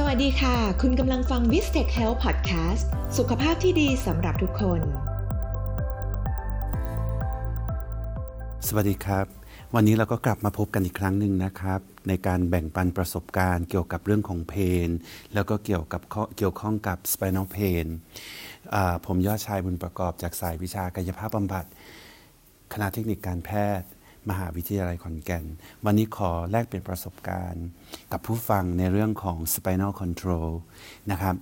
สวัสดีค่ะ คุณกำลังฟัง v i s t e c h Health Podcast สุขภาพที่ดีสำหรับทุกคน สวัสดีครับ วันนี้เราก็กลับมาพบกันอีกครั้งหนึ่งนะครับ ในการแบ่งปันประสบการณ์เกี่ยวกับเรื่องของเพนแล้วก็เกี่ยวกับเกี่ยวข้องกับ spinal pain ผมยอดชายบุญประกอบจากสายวิชากายภาพบำบัด คณะเทคนิคการแพทย์ มหาวิทยาลัยขอนแก่น วันนี้ขอแลกเปลี่ยนประสบการณ์ กับผู้ฟังในเรื่องของ spinal control นะครับ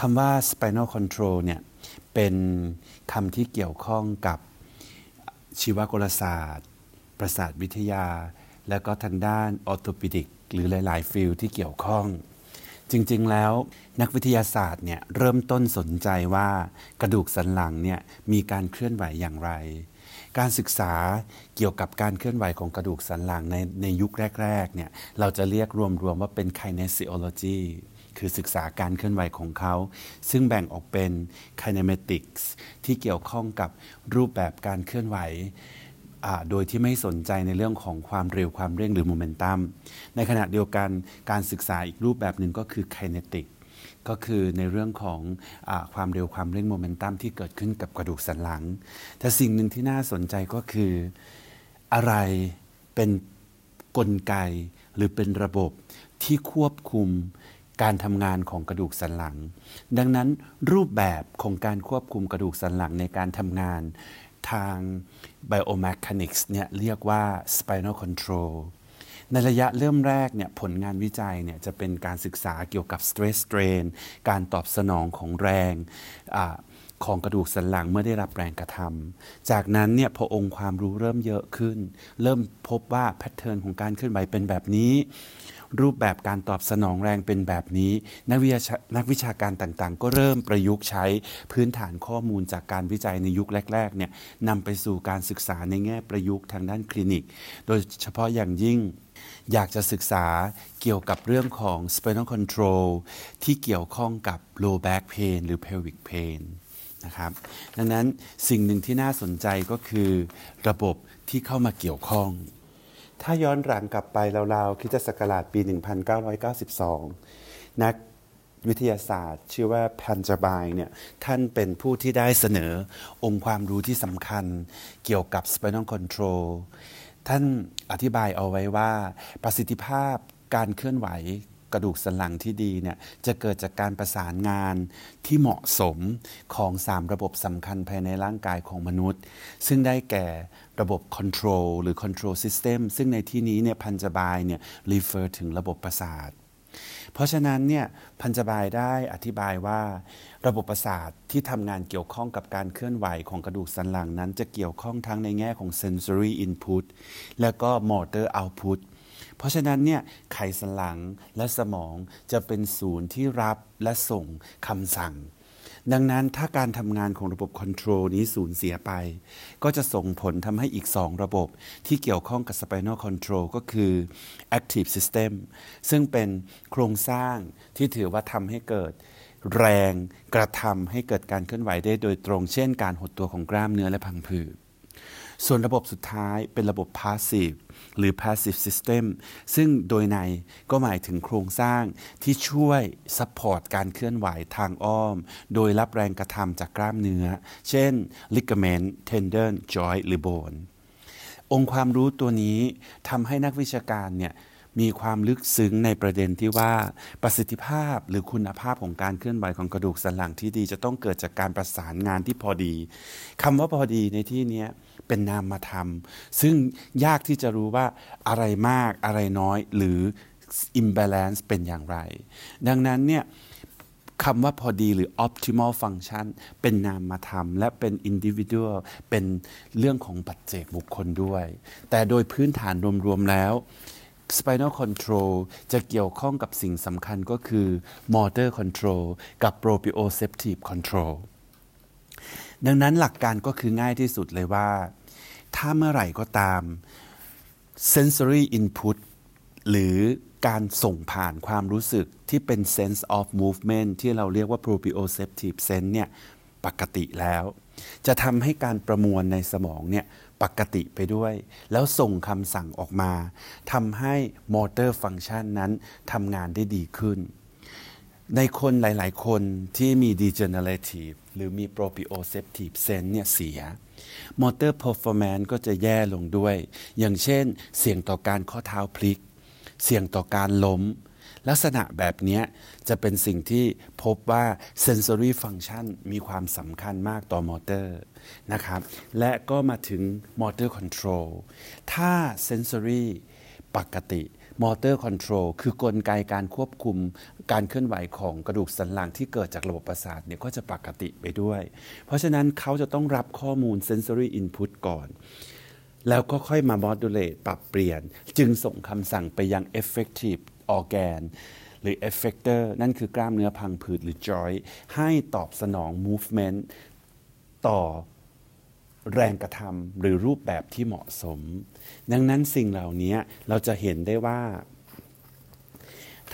คำว่า spinal control เนี่ยเป็นคำที่เกี่ยวข้องกับชีวกลศาสตร์ ประสาทวิทยา และก็ทางด้านออโทปิดิก หรือหลาย ๆ ฟิลที่เกี่ยวข้อง จริง ๆ แล้วนักวิทยาศาสตร์เนี่ยเริ่มต้นสนใจว่ากระดูกสันหลังเนี่ยมีการเคลื่อนไหวอย่างไร การศึกษาเกี่ยวกับการเคลื่อนไหวของกระดูกสันหลังในในยุคแรกๆเนี่ยเราจะเรียกรวมๆว่าเป็น kinesiology คือศึกษาการเคลื่อนไหวของเขา ซึ่งแบ่งออกเป็น kinematics ที่เกี่ยวข้องกับรูปแบบการเคลื่อนไหวโดยที่ไม่สนใจในเรื่องของความเร็วความเร่งหรือโมเมนตัมในขณะเดียวกันการศึกษาอีกรูปแบบหนึ่งก็คือ kinetic ก็คือในเรื่องของอความเร็วความเร่งโมเมนตัมที่เกิดขึ้นกับกระดูกสันหลัง แต่สิ่งหนึ่งที่น่าสนใจก็คืออะไรเป็นนกลไกหรือเป็นระบบที่ควบคุมการทำงานของกระดูกสันหลัง ดังนั้นรูปแบบของการควบคุมกระดูกสันหลังในการทำงานทาง biomechanics เนี่ยเรียกว่า spinal control ในระยะเริ่มแรกเนี่ยผลงานวิจัยเนี่ยจะเป็นการศึกษาเกี่ยวกับ stress strain การตอบสนองของแรงอของกระดูกสันหลังเมื่อได้รับแรงกระทำจากนั้นเนี่ยพอองค์ความรู้เริ่มเยอะขึ้น เริ่มพบว่าแพทเทิร์นของการเคลื่อนไหวเป็นแบบนี้ รูปแบบการตอบสนองแรงเป็นแบบนี้ นักวิชานักวิชาการต่างๆ ก็เริ่มประยุกต์ใช้พื้นฐานข้อมูลจากการวิจัยในยุคแรกๆเนี่ยนำไปสู่การศึกษาในแง่ประยุกต์ทางด้านคลินิก โดยเฉพาะอย่างยิ่งอยากจะศึกษาเกี่ยวกับเรื่องของ spinal control ที่เกี่ยวข้องกับ low back pain หรือ pelvic pain นะครับดังนั้นสิ่งหนึ่งที่น่าสนใจก็คือระบบที่เข้ามาเกี่ยวข้อง ถ้าย้อนหลังกลับไปราวๆคิดศักราชปี 1992 นักวิทยาศาสตร์ ชื่อว่าพันจบายเนี่ยท่านเป็นผู้ที่ได้เสนอองค์ความรู้ที่สำคัญเกี่ยวกับ spinal control ท่านอธิบายเอาไว้ว่าประสิทธิภาพการเคลื่อนไหว กระดูกสันหลังที่ดีเนี่ยจะเกิดจากการประสานงานที่เหมาะสมของ 3 ระบบสำคัญภายในร่างกายของมนุษย์ ซึ่งได้แก่ระบบ control หรือ control system ซึ่งในที่นี้เนี่ยพันจบายเนี่ย refer ถึงระบบประสาทเพราะฉะนั้นเนี่ยพันจบายได้อธิบายว่าระบบประสาทที่ทำงานเกี่ยวข้องกับการเคลื่อนไหวของกระดูกสันหลังนั้น จะเกี่ยวข้องทั้งในแง่ของ sensory input และก็ motor output เพราะฉะนั้นเนี่ยไขสันหลังและสมองจะเป็นศูนย์ที่รับและส่งคำสั่ง ดังนั้นถ้าการทำงานของระบบคอนโทรลนี้สูญเสียไป ก็จะส่งผลทำให้อีกสองระบบที่เกี่ยวข้องกับ Spinal Control ก็คือ Active System ซึ่งเป็นโครงสร้างที่ถือว่าทำให้เกิดแรงกระทำให้เกิดการเคลื่อนไหวได้โดยตรง เช่น การหดตัวของกล้ามเนื้อและพังผืด ส่วนระบบสุดท้ายเป็นระบบ passive หรือ passive system ซึ่งโดยในก็หมายถึงโครงสร้างที่ช่วย support การเคลื่อนไหวทางอ้อม โดยรับแรงกระทำจากกล้ามเนื้อ เช่น ligament tendon joint หรือ bone องค์ความรู้ตัวนี้ทำให้นักวิชาการเนี่ยมีความลึกซึ้งในประเด็นที่ว่าประสิทธิภาพหรือคุณภาพของการเคลื่อนไหวของกระดูกสันหลังที่ดี จะต้องเกิดจากการประสานงานที่พอดีคำว่าพอดีในที่นี้ เป็นนามธรรมซึ่งยากที่จะรู้ว่าอะไรมากอะไรน้อยหรือ imbalance เป็นอย่างไร ดังนั้นเนี่ยคำว่าพอดีหรือ optimal function เป็นนามธรรม และเป็น individual เป็นเรื่องของปัจเจกบุคคลด้วย แต่โดยพื้นฐานรวม ๆ แล้ว spinal control จะเกี่ยวข้องกับสิ่งสำคัญก็คือ motor control กับ proprioceptive control ดังนั้นหลักการก็คือง่ายที่สุดเลยว่า ถ้าเมื่อไหร่ก็ตาม sensory input หรือการส่งผ่านความรู้สึกที่เป็น sense of movement ที่เราเรียกว่า proprioceptive sense เนี่ยปกติแล้ว จะทำให้การประมวลในสมองเนี่ยปกติไปด้วย แล้วส่งคำสั่งออกมาทำให้ motor function นั้นทำงานได้ดีขึ้น ในคนหลาย ๆ คนที่มี degenerative หรือมี proprioceptive sense เนี่ยเสีย motor performance ก็จะแย่ลงด้วย อย่างเช่น เสี่ยงต่อการข้อเท้าพลิก เสี่ยงต่อการล้ม ลักษณะแบบนี้จะเป็นสิ่งที่พบว่า sensory function มีความสำคัญมากต่อมอเตอร์นะครับ และก็มาถึง motor control ถ้า sensory ปกติ motor control คือกลไกการควบคุมการเคลื่อนไหวของกระดูกสันหลังที่เกิดจากระบบประสาทเนี่ยก็จะปกติไปด้วย เพราะฉะนั้นเขาจะต้องรับข้อมูล sensory input ก่อน แล้วก็ค่อยมา modulate ปรับเปลี่ยน จึงส่งคำสั่งไปยัง effective organ หรือ effector นั่นคือกล้ามเนื้อพังผืดหรือ joint ให้ตอบสนอง movement ต่อ แรงกระทำหรือรูปแบบที่เหมาะสม ดังนั้นสิ่งเหล่านี้เราจะเห็นได้ว่า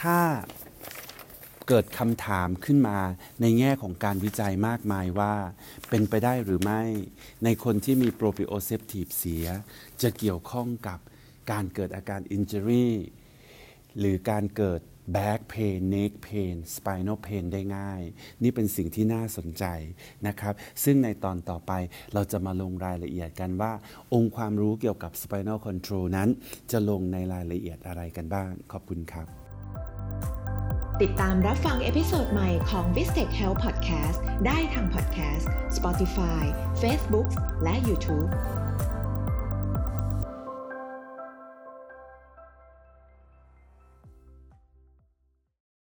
ถ้าเกิดคำถามขึ้นมาในแง่ของการวิจัยมากมายว่า เป็นไปได้หรือไม่ ในคนที่มี proprioceptive เสีย จะเกี่ยวข้องกับการเกิดอาการ injury หรือการเกิด back pain neck pain spinal pain ได้ง่าย นี่เป็นสิ่งที่น่าสนใจนะครับ ซึ่งในตอนต่อไปเราจะมาลงรายละเอียดกันว่า องค์ความรู้เกี่ยวกับ spinal control นั้น จะลงในรายละเอียดอะไรกันบ้าง ขอบคุณครับ ติดตามรับฟัง episode ใหม่ของ v i s t e c Health Podcast ได้ทาง Podcast Spotify Facebook และ YouTube